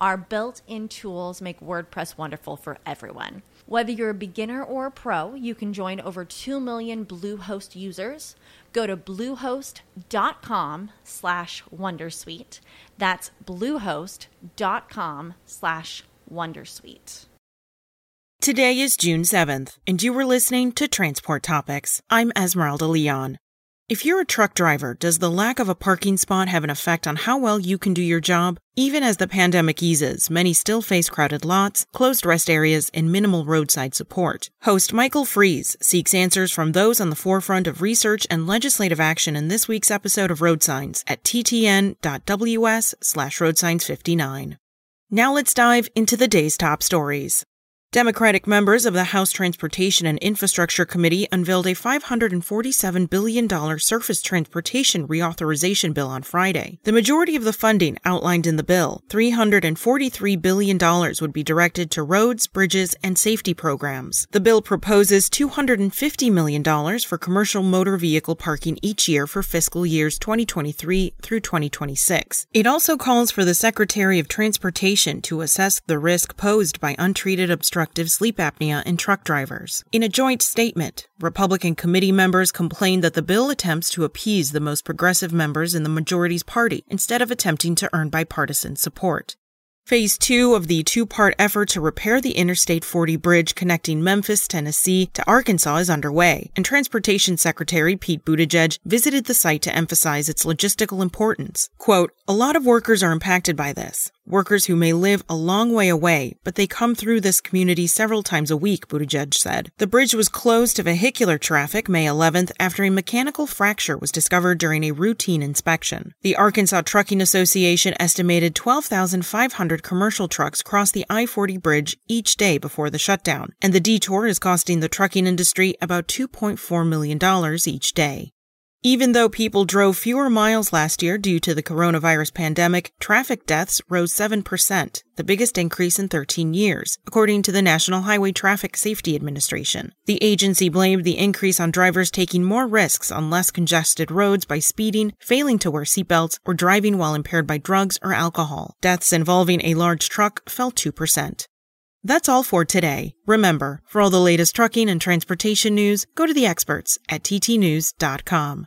Our built in tools make WordPress wonderful for everyone. Whether you're a beginner or a pro, you can join over 2 million Bluehost users. Go to bluehost.com slash wondersuite. That's bluehost.com slash wondersuite. Today is June 7th, and you were listening to Transport Topics. I'm Esmeralda Leon. If you're a truck driver, does the lack of a parking spot have an effect on how well you can do your job? Even as the pandemic eases, many still face crowded lots, closed rest areas, and minimal roadside support. Host Michael Freeze seeks answers from those on the forefront of research and legislative action in this week's episode of Road Signs at ttn.ws slash roadsigns59. Now let's dive into the day's top stories. Democratic members of the House Transportation and Infrastructure Committee unveiled a $547 billion surface transportation reauthorization bill on Friday. The majority of the funding outlined in the bill, $343 billion, would be directed to roads, bridges, and safety programs. The bill proposes $250 million for commercial motor vehicle parking each year for fiscal years 2023 through 2026. It also calls for the Secretary of Transportation to assess the risk posed by untreated obstruction obstructive sleep apnea in truck drivers. In a joint statement, Republican committee members complained that the bill attempts to appease the most progressive members in the majority's party instead of attempting to earn bipartisan support. Phase two of the two part effort to repair the Interstate 40 bridge connecting Memphis, Tennessee to Arkansas is underway, and Transportation Secretary Pete Buttigieg visited the site to emphasize its logistical importance. Quote, A lot of workers are impacted by this workers who may live a long way away, but they come through this community several times a week, Buttigieg said. The bridge was closed to vehicular traffic May 11th after a mechanical fracture was discovered during a routine inspection. The Arkansas Trucking Association estimated 12,500 commercial trucks cross the I-40 bridge each day before the shutdown, and the detour is costing the trucking industry about $2.4 million each day. Even though people drove fewer miles last year due to the coronavirus pandemic, traffic deaths rose 7%, the biggest increase in 13 years, according to the National Highway Traffic Safety Administration. The agency blamed the increase on drivers taking more risks on less congested roads by speeding, failing to wear seatbelts, or driving while impaired by drugs or alcohol. Deaths involving a large truck fell 2%. That's all for today. Remember, for all the latest trucking and transportation news, go to the experts at ttnews.com.